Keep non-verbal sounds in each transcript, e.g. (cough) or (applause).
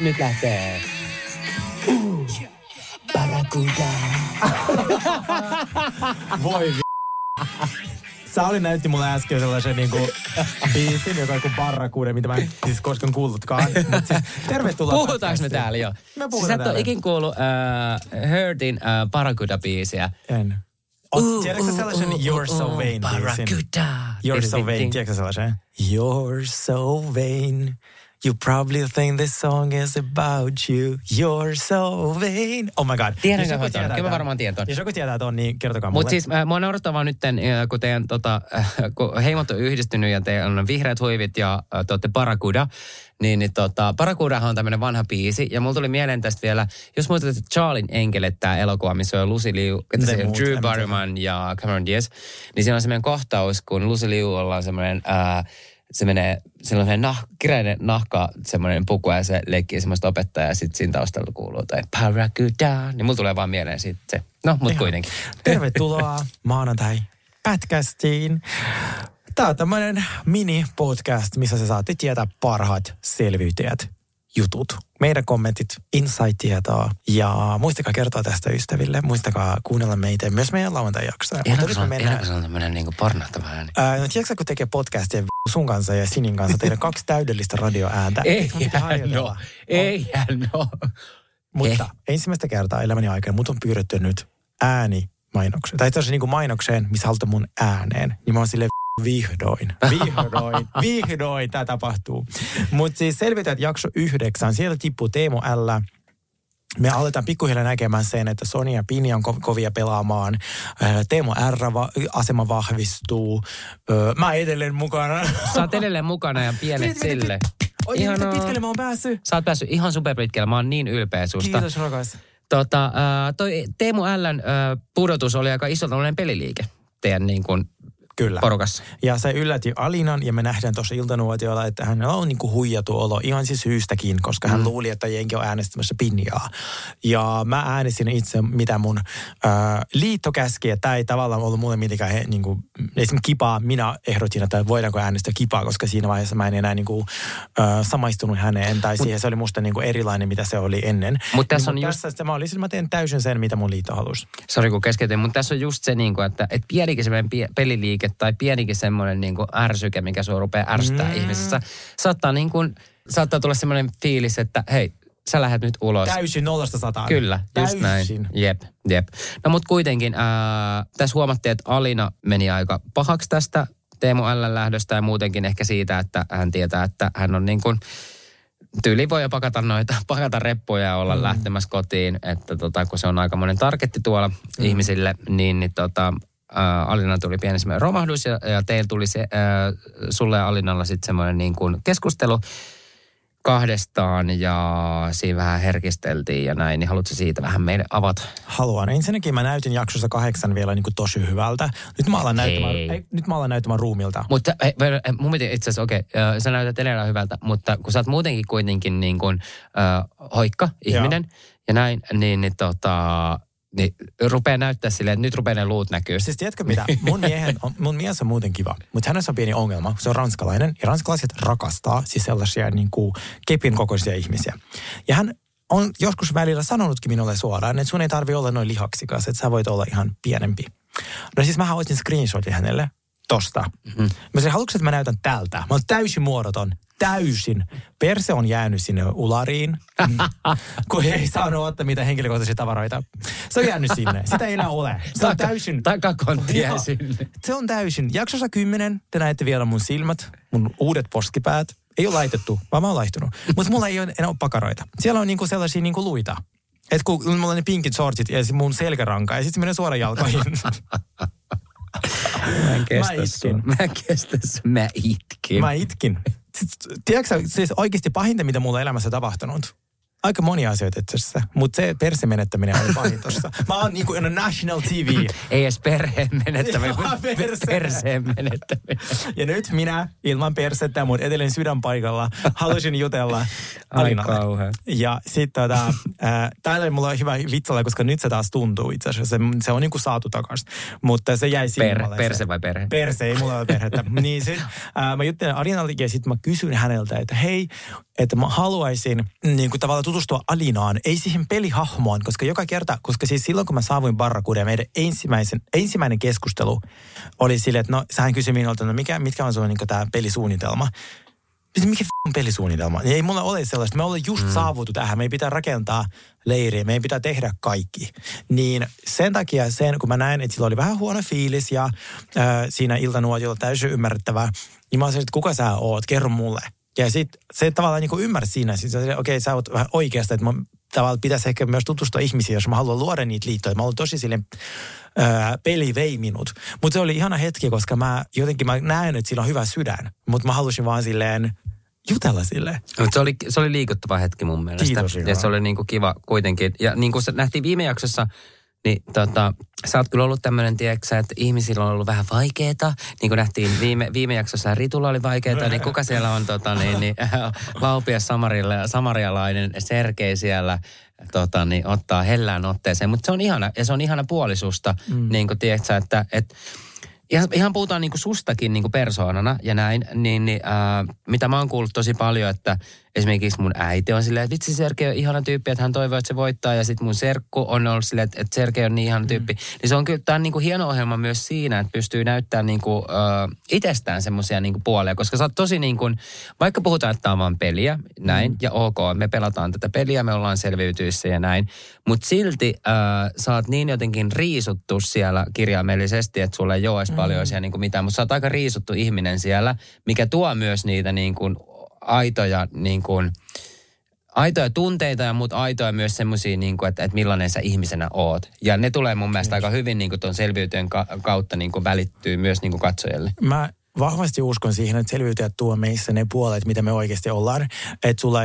Nyt lähtee. Voi vi- Sauli näytti mulle äsken sellaisen niinku biisin, joka on kuin barrakuuden, mitä mä en siis koskaan kuullutkaan. Mut siis, tervetuloa Puhutaanko me täällä jo? Me Siis puhutaan sä et ole ikin kuullut uh, Hurtin uh, Barracuda-biisiä. En. Oot, tiedätkö sä sellaisen You're So Vain biisin? Barracuda. You're So Vain, tiedätkö sä sellaisen? You're so vain. You probably think this song is about you. You're so vain. Oh my god. Tiedänkö Jos joku mä ton? tietää Kyllä mä varmaan tiedän ton. Jos joku tietää ton, niin kertokaa mulle. Mutta siis äh, mua naurattaa vaan nyt, äh, kun teidän tota, äh, kun heimot on yhdistynyt ja teillä on vihreät huivit ja äh, te olette Barracuda, niin, niin tota, Barracudahan on tämmöinen vanha biisi. Ja mulla tuli mieleen tästä vielä, jos muistatte Charlin enkelet, tämä elokuva, missä on Lucy Liu, että se on Drew Barryman ja Cameron Diaz, niin siinä on semmoinen kohtaus, kun Lucy Liu ollaan semmoinen... Äh, se menee, semmoinen nah, kireinen nahka, semmoinen puku ja se leikkii semmoista opettajaa ja sitten siinä taustalla kuuluu toi Paracuda. Niin mulla tulee vaan mieleen siitä se. No, mutta kuitenkin. Tervetuloa (laughs) maanantai pätkästiin. Tämä on tämmöinen mini-podcast, missä sä saatte tietää parhaat selviytyjät jutut. Meidän kommentit, insight-tietoa ja muistakaa kertoa tästä ystäville. Muistakaa kuunnella meitä myös meidän lauantai-jaksoja. Mutta Ihan nyt se on, mennään... on tämmöinen niinku pornahtava ääni. Ää, no tiedätkö, kun tekee podcastia sun kanssa ja Sinin kanssa, teillä on kaksi täydellistä radioääntä. Eikö mun pitää harjoitella? Eihän no. Mutta ensimmäistä kertaa elämäni aikana mut on pyydetty nyt äänimainokseen. Tai itse asiassa niin kuin mainokseen, missä halutaan mun ääneen. Niin mä oon silleen vihdoin, vihdoin, (laughs) vihdoin tämä tapahtuu. Mutta siis selvität jakso yhdeksän. Siellä tippuu Teemu L. Me aletaan pikkuhiljaa näkemään sen, että Sony ja Pini on ko- kovia pelaamaan. Ää, Teemu R-asema vahvistuu. Mä edelleen mukana. Sä oot edelleen mukana ja pienet sille. Oi, Ihanaa. pitkälle mä oon päässyt. Sä oot päässyt ihan superpitkälle. Mä oon niin ylpeä susta. Kiitos rakas. Tota, äh, toi Teemu Ln äh, pudotus oli aika iso tällainen peliliike teidän niin kuin Kyllä. porukassa. Ja se yllätti Alinan ja me nähdään tuossa iltanuotiolla, että hän on niin kuin huijatu olo ihan siis syystäkin, koska hän Mm. luuli, että jenki on äänestämässä pinjaa. Ja mä äänestin itse, mitä mun äh, liitto käski, ja tämä ei tavallaan ollut mulle mitenkään he, niin kuin, esimerkiksi kipaa. Minä ehdotin, että voidaanko äänestää kipaa, koska siinä vaiheessa mä en enää niin kuin, äh, samaistunut häneen, tai siihen se oli musta niin kuin erilainen, mitä se oli ennen. Mut tässä niin, on mut just- tässä, mä, olisin, mä teen täysin sen, mitä mun liitto halusi. Sori kun keskeytin, mutta tässä on just se, niin kuin, että, että pienikin semmoinen peliliike tai pienikin semmoinen niin kuin ärsyke, mikä sua rupeaa ärsyttää mm. ihmisessä, saattaa, niin kuin, saattaa tulla semmoinen fiilis, että hei, sä lähdet nyt ulos. Täysin nollasta sataan. Kyllä, just Täysin. näin. Jep, jep. No mutta kuitenkin, ää, tässä huomattiin, että Alina meni aika pahaksi tästä Teemu L lähdöstä ja muutenkin ehkä siitä, että hän tietää, että hän on niin kuin, tyyli voi jo pakata noita, (laughs) pakata reppuja ja olla mm. lähtemässä kotiin, että tota, kun se on aika monen targetti tuolla mm. ihmisille, niin, niin tota, ää, Alina tuli pieni semmoinen romahdus ja, ja teillä tuli se, ää, sulle ja Alinalla sitten semmoinen niin kuin keskustelu kahdestaan ja siinä vähän herkisteltiin ja näin, niin haluatko siitä vähän meille avata? Haluan. Ensinnäkin mä näytin jaksossa kahdeksan vielä niin kuin tosi hyvältä. Nyt mä alan näyttämään, ei, nyt mä alan näyttämään ruumilta. Mutta ver- mun piti itse asiassa, okei, okay, sä näytät edelleen hyvältä, mutta kun sä oot muutenkin kuitenkin niin kuin, äh, hoikka ihminen ja näin, niin, niin, tota, niin rupeaa näyttää silleen, että nyt rupeaa ne luut näkyy. Siis tiedätkö mitä? (laughs) Mun, miehen on, mun mies on muuten kiva, mutta hänessä on pieni ongelma. Se on ranskalainen ja ranskalaiset rakastaa siis sellaisia niin kuin kepin kokoisia ihmisiä. Ja hän on joskus välillä sanonutkin minulle suoraan, että sun ei tarvi olla noin lihaksikas, että sä voit olla ihan pienempi. No siis mä haluaisin screenshotin hänelle tosta. Mm-hmm. Mä sanoin, haluatko, että mä näytän tältä? Mä oon täysin muodoton. Täysin. Perse on jäänyt sinne ulariin, (laughs) kun ei saanut ottaa mitään henkilökohtaisia tavaroita. Se on jäänyt sinne. Sitä ei enää ole. Se on täysin... Takakonttia sinne. Se on täysin. Jaksossa 10 te näette vielä mun silmät, mun uudet poskipäät. Ei ole laitettu, vaan mä oon laittunut. Mutta mulla ei ole enää ole pakaroita. Siellä on niinku sellaisia niinku luita. Et kun mulla on ne pinkit shortsit ja mun selkäranka ja sitten se menee suoraan jalkoihin. (laughs) Mä en kestä Mä itkin. Mä en kestä sua. Mä itkin. Mä itkin. tiedätkö siis oikeasti pahinta, mitä mulla elämässä tapahtunut? Aika monia asioita itse asiassa, mutta se persemenettäminen oli pahin tossa. Mä oon niinku in a national TV. (laughs) Ei edes perheen menettäminen, mutta perse. perseen menettäminen. Ja nyt minä, ilman persettä mun etelän sydänpaikalla, halusin jutella Alinalle. Ja sitten tota, äh, täällä mulla on hyvä vitsalla, koska nyt se taas tuntuu itse asiassa. Se, se on niinku saatu takaisin. Mutta se jäi Per, perse se. vai perhe? Perse, ei mulla ole perhettä. niin sit, äh, mä juttelen Alinalle ja sitten mä kysyn häneltä, että hei, että mä haluaisin niin kuin tavallaan tutustua Alinaan, ei siihen pelihahmoon, koska joka kerta, koska siis silloin kun mä saavuin Barracuda, meidän ensimmäisen, ensimmäinen keskustelu oli silleen, että no sähän kysyi minulta, no mikä, mitkä on sun niin tämä pelisuunnitelma. Sitten mikä f- pelisuunnitelma? Niin ei mulla ole sellaista. Me ollaan just mm. saavuttu tähän. Meidän pitää rakentaa leiriä. Meidän pitää tehdä kaikki. Niin sen takia sen, kun mä näin, että sillä oli vähän huono fiilis ja äh, siinä iltanuotiolla täysin ymmärrettävää, niin mä olisin, että kuka sä oot? Kerro mulle. Ja sitten se tavallaan niin ymmärsi siinä. Sitten okei, okay, sä oot vähän oikeasta, että mä tavallaan pitäisi ehkä myös tutustua ihmisiin, jos mä haluan luoda niitä liittoja. Mä olen tosi silleen, ää, peli vei minut. Mutta se oli ihana hetki, koska mä jotenkin mä näen, että sillä on hyvä sydän. Mutta mä halusin vaan silleen jutella silleen. Mutta se oli, se oli liikuttava hetki mun mielestä. Kiitos, ja se oli niinku kiva kuitenkin. Ja niin kuin se nähtiin viime jaksossa, niin tota, sä oot kyllä ollut tämmöinen, tiedätkö, että ihmisillä on ollut vähän vaikeeta. Niin kuin nähtiin viime, viime jaksossa, Ritulla oli vaikeeta, niin kuka siellä on tota, niin, niin, (laughs) Laupias Samarille, samarialainen Sergei siellä tota, niin, ottaa hellään otteeseen. Mutta se on ihana, ja se on ihana puolisusta, mm. niin kuin tiedätkö, että, että Ihan, ihan puhutaan niinku sustakin niinku persoonana ja näin, niin, niin ää, mitä mä oon kuullut tosi paljon, että esimerkiksi mun äiti on silleen, että vitsi Sergei on ihana tyyppi, että hän toivoo, että se voittaa. Ja sitten mun serkku on ollut silleen, että, että Sergei on niin ihana tyyppi. Niin se on kyllä, tää on niinku hieno ohjelma myös siinä, että pystyy näyttämään niinku, äh, itsestään semmoisia niinku puolia. Koska sä oot tosi niin kuin, vaikka puhutaan, että tämä on vaan peliä, näin, ja ok, me pelataan tätä peliä, me ollaan selviytyissä ja näin. Mutta silti äh, sä oot niin jotenkin riisuttu siellä kirjaimellisesti, että sulla ei ole edes paljon siellä niinku mitään. Mutta sä oot aika riisuttu ihminen siellä, mikä tuo myös niitä niin kuin aitoja niin kuin, aitoja tunteita ja mutta aitoja myös semmoisia, niin että, että millainen sä ihmisenä oot. Ja ne tulee mun mielestä aika hyvin niin tuon selviytyjen ka- kautta niin kuin välittyy myös niin kuin katsojille. Mä vahvasti uskon siihen, että selviytyjät tuo meissä ne puolet, mitä me oikeasti ollaan. Että sulla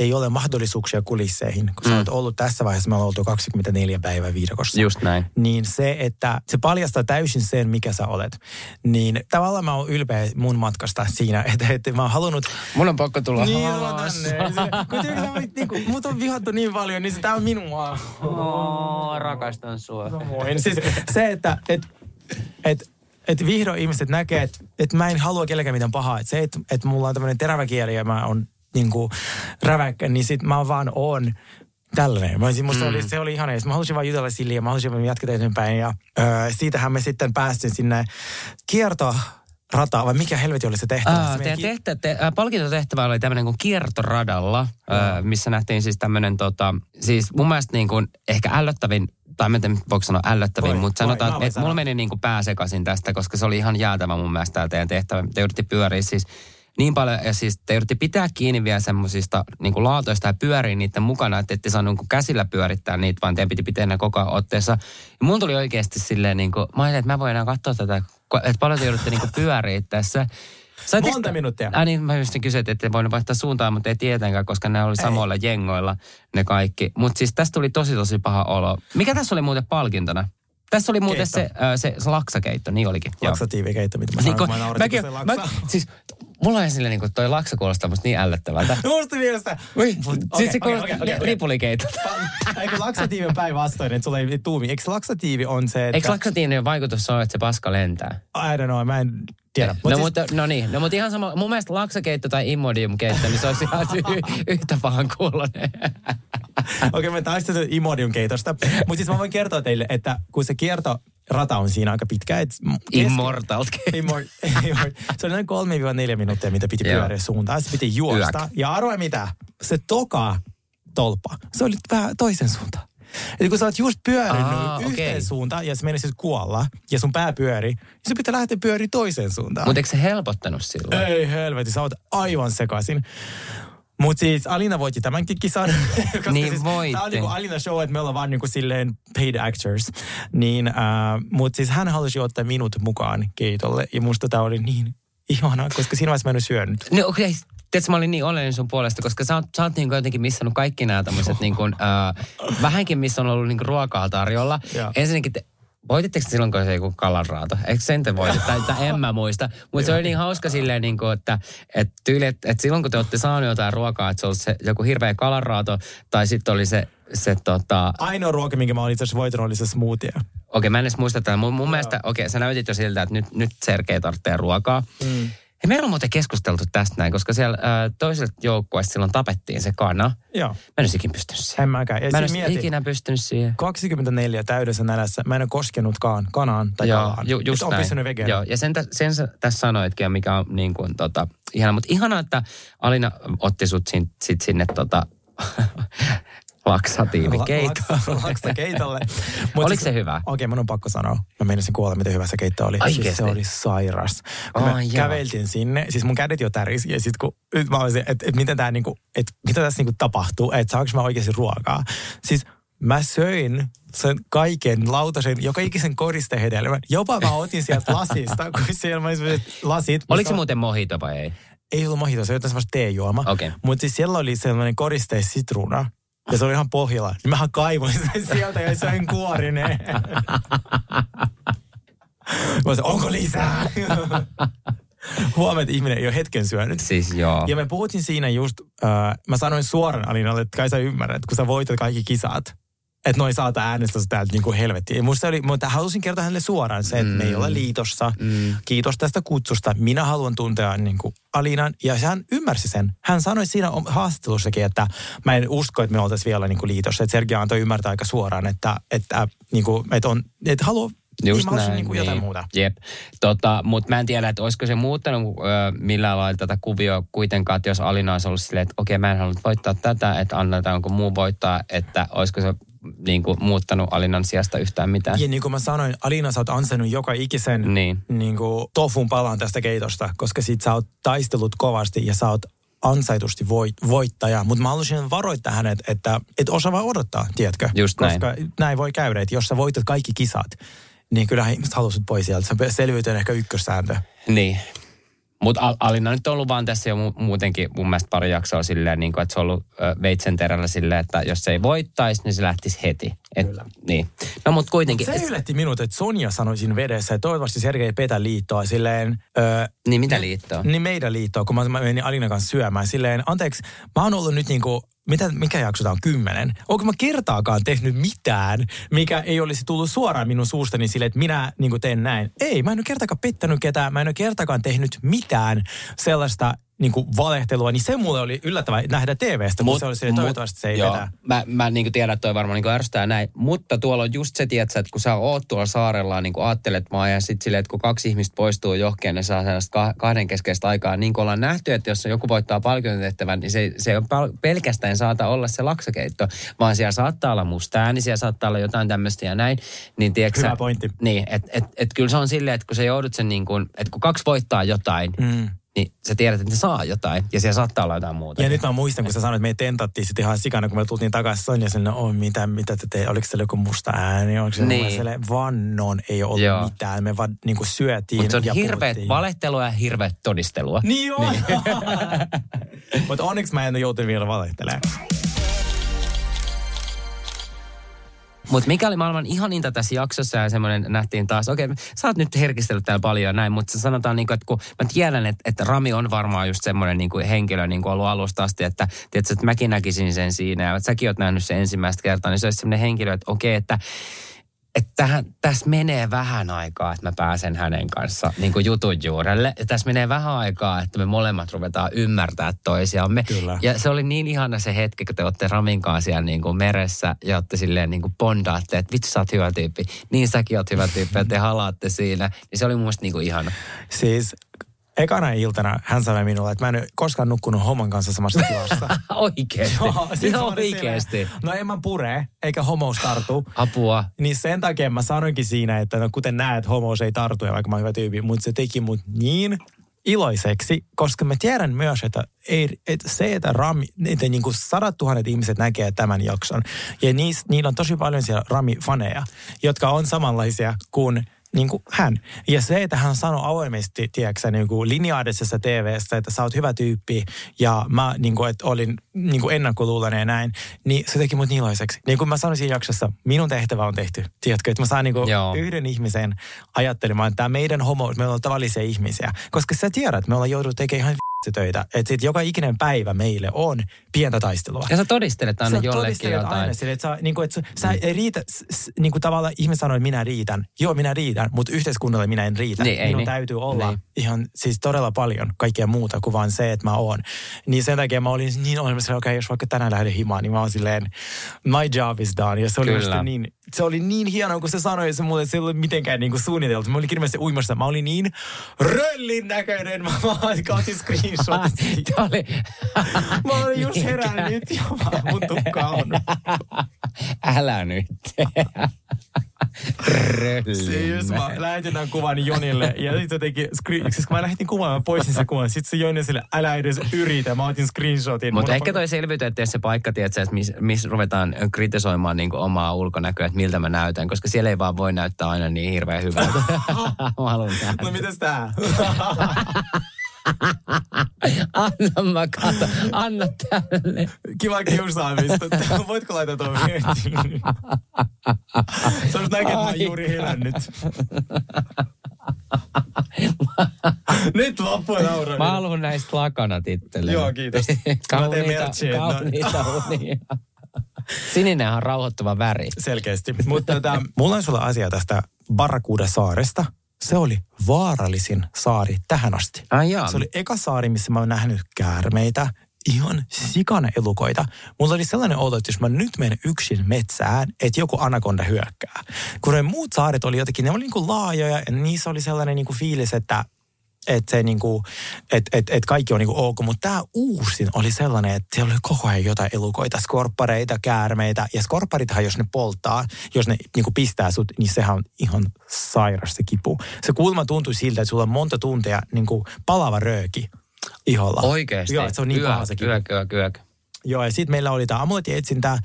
ei- ole mahdollisuuksia kulisseihin, kun sä Mm. oot ollut tässä vaiheessa, me ollaan oltu 24 päivää viidakossa. Just näin. Niin se, että se paljastaa täysin sen, mikä sä olet. Niin tavallaan mä oon ylpeä mun matkasta siinä, (laughs) että, että mä oon halunnut Mun on pakko tulla niin, alas. Kun sä niinku, mut on vihattu niin paljon, niin se tää on minua. Oh, rakastan sua. Samoin. Siis se, että et, et, et vihdoin ihmiset näkee, että et mä en halua kellekään mitään pahaa. Et se, että et mulla on tämmöinen terävä kieli ja mä oon niinku räväkkä, niin sit mä vaan oon tällainen. Mä, siis musta mm. oli, se oli ihana. Mä halusin vaan jutella sille ja mä halusin vaan jatkaa eteenpäin. Ja öö, siitähän me sitten päästiin sinne kiertorataan, vai mikä helvetti oli se tehtävä? Teidän ki- tehtä, te, äh, palkintotehtävä oli tämmöinen kuin kiertoradalla, äh, missä nähtiin siis tämmöinen, tota, siis mun mielestä niin kuin ehkä ällöttävin, tai mä en tiedä, voiko sanoa ällöttävin, Voi, mutta sanotaan, että mulla sanoa. meni niin kuin pää sekaisin tästä, koska se oli ihan jäätävä mun mielestä tämä teidän tehtävä. Te joudutte pyöriä siis niin paljon, ja siis te joudutte pitää kiinni vielä semmoisista niin laatoista ja pyöriä niiden mukana, että ette saanut niin käsillä pyörittää niitä, vaan teidän piti pitää ne koko ajan otteessa. Ja mun tuli oikeasti silleen, niin kuin, mä ajattelin, että mä voin enää katsoa tätä, että paljon te joudutte niin pyöriä tässä. Saitteko Monta te- minuuttia. Äh, niin, mä just kysyin, että voinut vaihtaa suuntaa, mutta ei tietenkään, koska ne oli samoilla jengoilla ne kaikki. Mutta siis tästä tuli tosi tosi paha olo. Mikä tässä oli muuten palkintona? Tässä oli muuten se, Keitto. äh, se, se laksakeitto, niin olikin. Laksatiivikeitto, mitä mä Niin kun, mä mäkin, se mä, siis, mulla on silleen niin kuin toi laksa kuulostaa musta niin ällöttävältä. (laughs) Musta mielestä. Ui, Mut- siis okei, se kuulostaa okei, okei. ripulikeitto. (laughs) Eikö laksatiivi on päinvastoin, että sulla ei tuumi? Eikö laksatiivi on se, että... Eikö laksatiivinen vaikutus ole, että se paska lentää? I don't know, mä en tiedä. No, siis- mutta, no niin, no mutta ihan sama. Mun mielestä laksakeitto tai imodiumkeitto, niin se olisi ihan (laughs) y- yhtä pahan kuulonen. Okei, me taistelemme Imodium keitosta. Mutta siis mä voin kertoa teille, että kun se kiertorata on siinä aika pitkä. Et keski- Immortal (laughs) Immor- se oli noin 3-4 minuuttia, mitä piti pyöriä suuntaan. Se piti juosta. Yök. Ja arvoa mitä? Se toka tolppa, se oli vähän toisen suuntaan. Eli kun sä oot just pyörinyt Aa, yhteen okei. suuntaan ja sä menisit kuolla ja sun pää pyöri, niin se pitää lähteä pyöriä toiseen suuntaan. Mutta eikö se helpottanut silloin? Ei helveti, sä oot aivan sekaisin. Mutta siis Alina voitti tämänkin kisan. (laughs) Koska Niin siis, voitti. Tämä on niinku Alina show, että me ollaan vaan niinku silleen paid actors. Niin, äh, mutta siis hän halusi ottaa minut mukaan keitolle. Ja musta tämä oli niin ihanaa, koska siinä vaiheessa mä en ole syönyt. No okei, okay. tiedätkö, mä olin niin onnellinen sun puolesta, koska sä oot, sä oot niin jotenkin missannut kaikki nämä tämmöiset niin kuin, äh, vähänkin missä on ollut niin ruokaa tarjolla. Joo. Ensinnäkin te, Voititteko te silloin, kun se joku kalanraato? Eikö sen te voitit? tai, tai en mä muista. Mutta se oli niin hauska silleen, niin kuin, että, että, tyyli, että, että silloin kun te olette saaneet jotain ruokaa, että se oli se joku hirveä kalanraato, tai sitten oli se, se tota, Ainoa ruoka, minkä mä olin itse asiassa voitanut, oli se smoothie. Okei, mä en edes muista tätä. Mun, mun mielestä, okei, sä näytit jo siltä, että nyt, nyt Sergei tarvitsee ruokaa. Mm. Hei, meillä on muuten keskusteltu tästä näin, koska siellä äh, toiselta joukkueesta silloin tapettiin se kana. Joo. Mä en olisi ikinä pystynyt siihen. En mäkään. Ja Mä en siis olisi mieti, ikinä pystynyt siihen. 24 täydessä nälässä. Mä en ole koskenutkaan kanaan tai Joo, kalaan. ju, just on näin. pysynyt vegeena. Joo, ja sen, tä- sen sä tässä sanoitkin, mikä on niin kuin, tota, ihana. Mutta ihanaa, että Alina otti sut sin, sit sinne tota, (laughs) laksatiivi keitto. Laksa, laksa keitolle. (laughs) Mut Oliko se hyvä? Okei, mun on pakko sanoa. Mä menisin kuolla, miten hyvä se keitto oli. Siis se oli sairas. Kun Ai mä joo. käveltiin sinne, siis mun kädet jo täris. Ja sit kun nyt mä olisin, että et miten tää niinku, että mitä tässä niinku tapahtuu, että saanko mä oikeasti ruokaa. Siis mä söin sen kaiken lautasen, joka ikisen koristehedelmän. Jopa mä otin sieltä (laughs) lasista, kun siellä oli lasit. Oliko se muuten mojito vai ei? ei ollut mojito, se oli jotain semmoista teejuoma. Okei. Mutta siis siellä oli sellainen koristeis sitruuna. Ja se oli ihan pohjalla. Niin mähän kaivoin sen (laughs) sieltä ja söin kuorineen. Mä olisin, onko lisää? (laughs) Huomenna, että ihminen ei ole hetken syönyt. Siis joo. Ja me puhuttiin siinä just, äh, mä sanoin suoraan Alinalle, että kai sä ymmärrät, kun sä voitat kaikki kisat, että noin saata äänestä täältä niin kuin helvettiin. Musta oli, mutta halusin kertoa hänelle suoraan se, että mm. me ei ole liitossa. Mm. Kiitos tästä kutsusta. Minä haluan tuntea niin kuin Alinan. Ja hän ymmärsi sen. Hän sanoi siinä haastattelussakin, että mä en usko, että me oltaisiin vielä niin kuin liitossa. Että Sergei antoi ymmärtää aika suoraan, että, että, niin kuin, että, on, että haluaa Just niin näin, niin kuin jotain muuta. Jep. Tota, Mutta mä en tiedä, että olisiko se muuttanut ö, millään lailla tätä kuvioa kuitenkaan, että jos Alina olisi ollut silleen, että okei, mä en halunnut voittaa tätä, että annetaanko muu voittaa, että olisiko se niin kuin, muuttanut Alinan sijasta yhtään mitään. Ja niin kuin mä sanoin, Alina, sä oot ansainnut joka ikisen Niin. niin kuin tofun palan tästä keitosta, koska sit sä oot taistellut kovasti ja sä oot ansaitusti voit, voittaja. Mutta mä haluaisin varoittaa hänet, että et osaa vaan odottaa, tiedätkö? Just näin. koska näin. näin voi käydä, että jos sä voitat kaikki kisat, niin kyllähän ihmiset haluaisit pois sieltä. Se selviytyy ehkä ykkössääntö. Niin. Mutta Alina nyt on ollut vaan tässä jo mu- muutenkin mun mielestä pari jaksoa silleen, niin kuin, että se on ollut ö, veitsen terällä silleen, että jos se ei voittaisi, niin se lähtisi heti. Et, Kyllä. Niin. No mutta kuitenkin. Se et- yllätti minut, että Sonja sanoi siinä vedessä, että toivottavasti Sergei ei petä liittoa silleen... Öö, niin mitä liittoa? Niin meidän liittoa, kun mä, menin Alinan kanssa syömään. Silleen, anteeksi, mä oon ollut nyt niinku, mitä, mikä jakso tää on, kymmenen? Onko mä kertaakaan tehnyt mitään, mikä ei olisi tullut suoraan minun suustani silleen, että minä niinku teen näin? Ei, mä en ole kertaakaan pettänyt ketään, mä en ole kertaakaan tehnyt mitään sellaista niinku valehtelua, niin se mulle oli yllättävää nähdä TVstä, kun se oli silleen, toivottavasti se ei joo, vetä. Mä, mä niin tiedän, että toi varmaan niin ärsyttää näin. Mutta tuolla on just se, tiedätkö, että kun sä oot tuolla saarella, niin kuin ajattelet vaan, ja sitten silleen, että kun kaksi ihmistä poistuu johonkin, ne saa sellaista kah- kahden keskeistä aikaa. Niin kuin ollaan nähty, että jos joku voittaa palkintotehtävän, niin se, se on pelkästään saata olla se laksakeitto, vaan siellä saattaa olla musta ääni, siellä saattaa olla jotain tämmöistä ja näin. Niin, tiedätkö, Hyvä pointti. Niin, että et, et kyllä se on silleen, että kun sä joudut sen niin kuin, että kun kaksi voittaa jotain, Mm. Niin sä tiedät, että ne saa jotain, ja siellä saattaa olla jotain muuta. Ja nyt mä muistan, kun sä sanoit, että me tentattiin sitten ihan sikana, kun me tultiin takaisin Sonja sinne, on mitä, mitä te teet, oliko siellä joku musta ääni, oliko se Niin. niin. siellä vannon, ei ole ollut Joo. Mitään, me vaan niin kuin syötiin Mutta se on ja hirveät puhuttiin. valehtelua ja hirveät todistelua. Niin joo. (laughs) Mutta onneksi mä en ole joutunut vielä valehtelemaan. Mutta mikä oli maailman ihaninta tässä jaksossa ja semmoinen nähtiin taas, okei, sä oot nyt herkistellyt täällä paljon ja näin, mutta sanotaan niin kuin, että kun mä tiedän, että, että Rami on varmaan just semmoinen niin kuin henkilö niin kuin ollut alusta asti, että, tiedätkö, että mäkin näkisin sen siinä ja että säkin oot nähnyt sen ensimmäistä kertaa, niin se olisi semmoinen henkilö, että okei, että että tähän, tässä menee vähän aikaa, että mä pääsen hänen kanssa niin kuin jutun juurelle. Ja tässä menee vähän aikaa, että me molemmat ruvetaan ymmärtää toisiamme. Kyllä. Ja se oli niin ihana se hetki, kun te olette Ramin kanssa siellä niin kuin meressä ja olette silleen niin kuin bondaatte, että vitsi sä oot hyvä tyyppi. Niin säkin oot hyvä tyyppi ja te halaatte siinä. Niin se oli mun mielestä niin kuin ihana. Siis ekana iltana hän sanoi minulle, että mä en ole koskaan nukkunut homon kanssa samassa (laughs) tilassa. Oikeesti. siis Joo, olin oikeesti. silleen, No en mä pure, eikä homous tartu. Apua. Niin sen takia mä sanoinkin siinä, että no kuten näet, homous ei tartu, ja vaikka mä oon hyvä tyyppi, mutta se teki mut niin iloiseksi, koska mä tiedän myös, että, ei, että se, että Rami, että niin kuin sadat tuhannet ihmiset näkee tämän jakson, ja niis, niillä on tosi paljon siellä Rami-faneja, jotka on samanlaisia kuin niin kuin hän. Ja se, että hän sanoi avoimesti, tiedätkö niin kuin lineaarisessa TVssä, että sä oot hyvä tyyppi ja mä niin kuin, että olin niin kuin ennakkoluuloinen ja näin, niin se teki mut niin iloiseksi. Niin kuin mä sanoin siinä jaksossa, minun tehtävä on tehty. Tiedätkö, että mä saan niin kuin yhden ihmisen ajattelemaan, että tämä meidän homo, me ollaan tavallisia ihmisiä. Koska sä tiedät, me ollaan jouduttu tekemään ihan töitä. Että sit joka ikinen päivä meille on pientä taistelua. Ja sä todistelet aina sä jollekin jotain. aina sille, että sä, niin kuin, että sä, mm. ei riitä, s, niin kuin tavallaan ihminen sanoo, että minä riitän. Joo, minä riitän, mutta yhteiskunnalle minä en riitä. Niin, Minun niin. täytyy olla niin. ihan siis todella paljon kaikkea muuta kuin vaan se, että mä oon. Niin sen takia mä olin niin olemassa, okei, okay, jos vaikka tänään lähden himaan, niin mä oon silleen, my job is done. Ja se oli Kyllä. niin, se oli niin hienoa, kun se sanoi se mulle, se ei ollut mitenkään niin kuin suunniteltu. Mä olin kirjallisesti uimassa. Mä olin niin röllin näköinen. (laughs) Mä vaan siitä. (laughs) Tämä oli... (laughs) Mä olin just herännyt ja vaan mun tukka on. (laughs) Älä nyt. Siis mä lähetin tämän kuvan Jonille ja sitten se teki, screen, siis kun mä lähetin kuvan, mä poistin sen kuvan. Sitten se Joni sille, älä edes yritä, mä otin screenshotin. Mutta ehkä toi selviytyy, että se paikka, tiedätkö, että missä mis ruvetaan kritisoimaan niin omaa ulkonäköä, että miltä mä näytän, koska siellä ei vaan voi näyttää aina niin hirveän hyvältä. mä haluan. No mitäs tää? (laughs) Anna mä kato, anna tälle. Kiva kiusaamista. (laughs) Voitko laittaa tuon viestin? Se olisi näkee, että mä juuri herännyt. (laughs) Nyt loppui naura. Mä haluan näistä lakanat itselleni. Joo, kiitos. Mä teen kauniita, että- kauniita unia. Sininen on rauhoittava väri. Selkeästi. Mutta tota, mulla on sulle asia tästä Barracuda-saaresta. Se oli vaarallisin saari tähän asti. Ai jaa. Se oli eka saari, missä mä oon nähnyt käärmeitä, ihan sikana elukoita. Mulla oli sellainen olo, että jos mä nyt menen yksin metsään, että joku anakonda hyökkää. Kun ne muut saaret oli jotenkin, ne oli niin kuin laajoja ja niissä oli sellainen niin kuin fiilis, että että se niinku, et, et, et kaikki on niinku ok, mutta tämä uusin oli sellainen, että siellä oli koko ajan jotain elukoita, skorppareita, käärmeitä. Ja skorpparithan, jos ne polttaa, jos ne niinku pistää sut, niin sehän on ihan sairas se kipu. Se kulma tuntui siltä, että sulla on monta tuntia niinku palava rööki iholla. Oikeesti? Joo, se on niin Yö- paha se kipu. Yök, yök, yök. Joo, ja sitten meillä oli tämä amulettietsintä.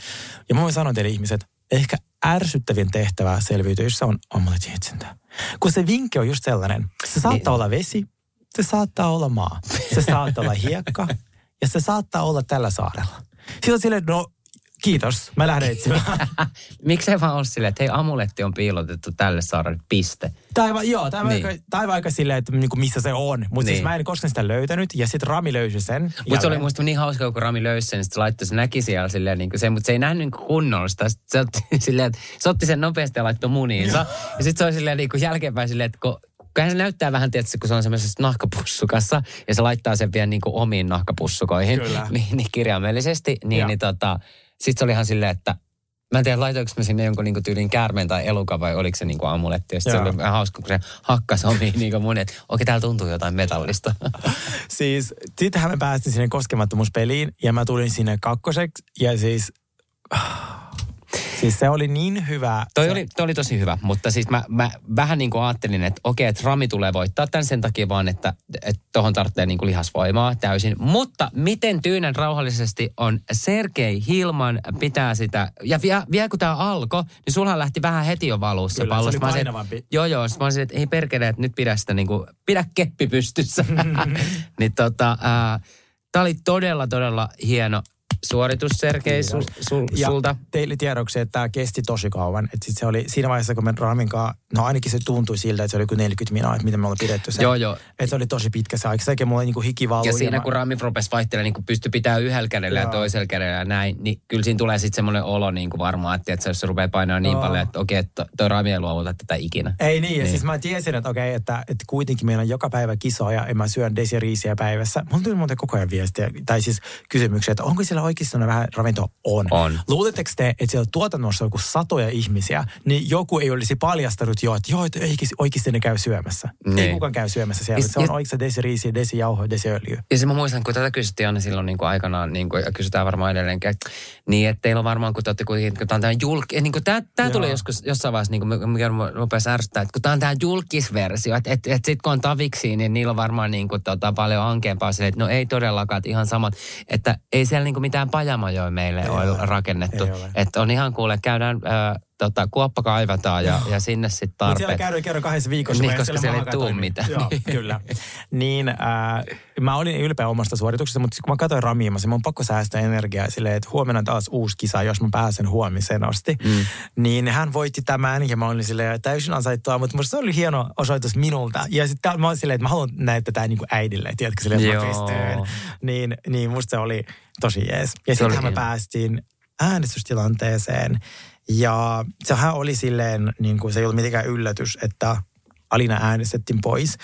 Ja mä voin sanoa teille ihmiset, ehkä ärsyttävin tehtävä selviytyessä on amulettietsintä. Kun se vinkki on just sellainen, se saattaa olla vesi, se saattaa olla maa, se saattaa olla hiekka ja se saattaa olla tällä saarella. Sitten on silleen, no kiitos, mä lähden etsimään. (laughs) Miksei vaan ole silleen, että hei amuletti on piilotettu tälle saarelle, piste. Tai, va, joo, tai, Niin. vaikka, tai vaikka silleen, että niinku missä se on. Mutta niin. siis Niin. mä en koskaan sitä löytänyt ja sitten Rami löysi sen. Mutta se oli muista niin hauska, kun Rami löysi sen, niin se laittoi, se näki siellä silleen, niin kuin se, mutta se ei nähnyt niin kunnolla sitä. Se otti, (laughs) silleen, että se otti sen nopeasti ja laittoi muniinsa. Ja sitten se oli silleen niin jälkeenpäin silleen, että kun Kyllähän se näyttää vähän, tietysti, kun se on semmoisessa nahkapussukassa ja se laittaa sen vielä niin kuin omiin nahkapussukoihin. Kyllä. (laughs) Niin, niin kirjaimellisesti. Niin, niin tota, sitten se oli ihan silleen, että Mä en tiedä, laitoinko mä sinne jonkun niinku tyylin käärmeen tai elukan vai oliko se niinku amuletti. Ja sitten se oli vähän hauska, kun se hakkas omiin niinku mun, että okei, täällä tuntuu jotain metallista. (laughs) Siis sittenhän me päästiin sinne koskemattomuuspeliin ja mä tulin sinne kakkoseksi ja siis... Siis se oli niin hyvä. Toi se, oli, toi oli tosi hyvä, mutta siis mä, mä vähän niin kuin ajattelin, että okei, että Rami tulee voittaa tämän sen takia vaan, että, tohon tarvitsee niin kuin lihasvoimaa täysin. Mutta miten tyynän rauhallisesti on Sergei Hilman pitää sitä, ja vielä, vielä kun tämä alkoi, niin sulla lähti vähän heti jo valuus se Kyllä, pallo. se oli olisin, Joo, joo. Mä olisin, että ei perkele, että nyt pidä sitä niin kuin, pidä keppi pystyssä. (laughs) niin tota, ää, tää oli todella, todella hieno suoritus Sergei sul, sul, ja sulta. teille tiedoksi, että tämä kesti tosi kauan. Et sit se oli siinä vaiheessa, kun me Ramin kanssa, no ainakin se tuntui siltä, että se oli joku 40 minuuttia, että miten me ollaan pidetty se. Joo, joo. Että se oli tosi pitkä se aika. Sekin mulla niinku hiki valui. Ja siinä mä- kun Rami rupesi vaihtelemaan, niin kun pystyi pitämään yhdellä kädellä ja Joo. toisella kädellä ja näin, niin kyllä siinä tulee sitten semmoinen olo niin kuin varmaan, että, että jos se rupeaa painamaan niin Joo. paljon, että okei, että toi Rami ei luovuta tätä ikinä. Ei niin, ja Niin. siis mä tiesin, että okei, että, että kuitenkin meillä on joka päivä kisoja ja mä syön desiriisiä päivässä. Mulla tuli muuten koko ajan viestiä, tai siis kysymyksiä, että onko siellä oikeasti vähän ravintoa? On. On. Luuletteko te, että siellä tuotannossa on joku satoja ihmisiä, niin joku ei olisi paljastanut jo, että joo, että oikeasti, oikeasti ne käy syömässä. Niin. Ei kukaan käy syömässä siellä. Ja- se on ja- oikeasti desiriisiä, desijauhoja, desiöljyä. Ja se mä muistan, kun tätä kysyttiin aina silloin niin kuin aikanaan, niin kuin, ja kysytään varmaan edelleenkin, että niin, että teillä on varmaan, kun te olette kuitenkin, kun tämä on tämä julk... Niin kuin tämä, tämä tuli joskus jossain vaiheessa, niin kuin, mikä rupesi ärsyttää, että kun tämä on tämä julkisversio, että, että, että sitten kun on taviksi, niin niillä on varmaan niin kuin, tota, paljon ankeampaa silleen, että no ei todellakaan, että ihan samat, että ei siellä niin kuin mitään pajamajoja meille Ei ole ole. rakennettu. Että on ihan kuule, käydään äh, tota, kuoppa kaivataan ja, ja sinne sitten Mutta siellä tarpeet. käydään kerran kahdessa viikossa. Niin, koska siellä ei tuu maaka mitään. Joo, kyllä. (laughs) Niin, äh, mä olin ylpeä omasta suorituksesta, mutta kun mä katsoin Ramia, mä on pakko säästää energiaa silleen, että huomenna taas uusi kisa, jos mä pääsen huomiseen asti. Mm. Niin hän voitti tämän ja mä olin silleen täysin ansaittua, mutta musta se oli hieno osoitus minulta. Ja sitten mä olin silleen, että mä haluan näyttää tätä niin kuin äidille, tiedätkö, silleen, että mä Joo. pystyn. Niin, niin musta se oli tosi jees. Ja Se oli sitten me päästiin äänestystilanteeseen. Ja sehän oli silleen, niin kuin se ei ollut mitenkään yllätys, että Alina äänestettiin pois.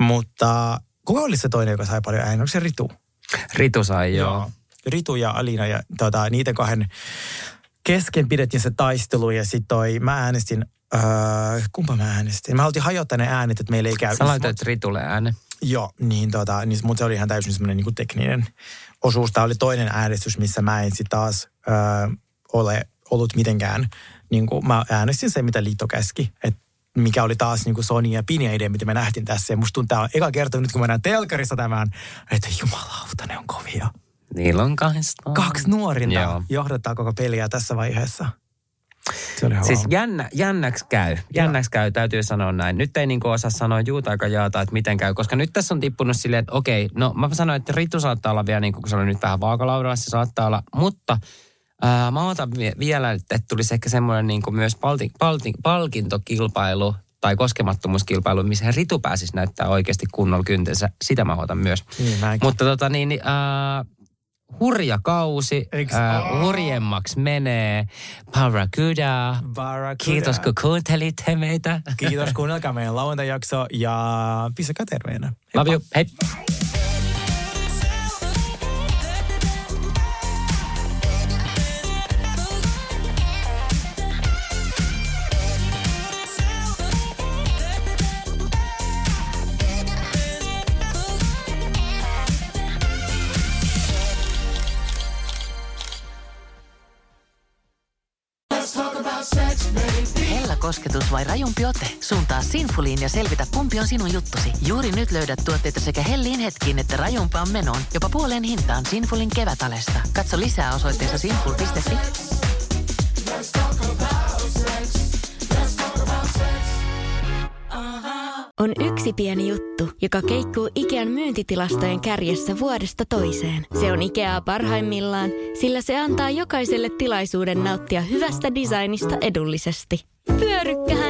Mutta kuka oli se toinen, joka sai paljon ääniä? Onko se Ritu? Ritu sai joo. Ritu ja Alina ja tota, niiden kahden kesken pidettiin se taistelu ja sitten toi, mä äänestin, öö, kumpa mä äänestin? Mä haluttiin hajottaa ne äänet, että meillä ei käy. Sä laitoit Ritulle äänen. Joo, niin tota, niin, mutta se oli ihan täysin semmoinen niin tekninen osuus. Tämä oli toinen äänestys, missä mä en sitten taas ö, ole ollut mitenkään, niin kuin, mä äänestin se, mitä liitto käski, että mikä oli taas niin kuin Sony ja Pinja idea, mitä me nähtiin tässä. Ja musta tuntuu, tämä on eka kerta nyt, kun mä näen telkarissa tämän, että jumalauta, ne on kovia. Niillä on kahdesta. Kaksi nuorinta Joo. johdattaa koko peliä tässä vaiheessa. Se oli Siis jännä, jännäksi käy. Jännäksi käy, täytyy sanoa näin. Nyt ei niinku osaa sanoa juuta aika jaata, että miten käy. Koska nyt tässä on tippunut silleen, että okei, no mä sanoin, että Ritu saattaa olla vielä, niin kuin se oli nyt vähän vaakalaudalla, se saattaa olla. Mutta ää, mä otan vie- vielä, että tulisi ehkä semmoinen niin kuin myös palti, palti, palkintokilpailu tai koskemattomuuskilpailu, missä Ritu pääsisi näyttää oikeasti kunnolla kyntensä. Sitä mä otan myös. Niin, mäkin. Mutta tota niin, niin, ää, hurja kausi, ää, hurjemmaksi menee. Barracuda. Barracuda. Kiitos kun kuuntelitte meitä. Kiitos, kuunnelkaa meidän lauantajakso ja pysykää terveenä. Love you. Hei. Rajumpi ote? Suuntaa Sinfuliin ja selvitä kumpi on sinun juttusi. Juuri nyt löydät tuotteita sekä hellin hetkiin että rajumpaan menoon. Jopa puoleen hintaan Sinfulin kevätalesta. Katso lisää osoitteessa sinful.fi. On yksi pieni juttu, joka keikkuu Ikean myyntitilastojen kärjessä vuodesta toiseen. Se on Ikeaa parhaimmillaan, sillä se antaa jokaiselle tilaisuuden nauttia hyvästä designista edullisesti. Pyörykkähän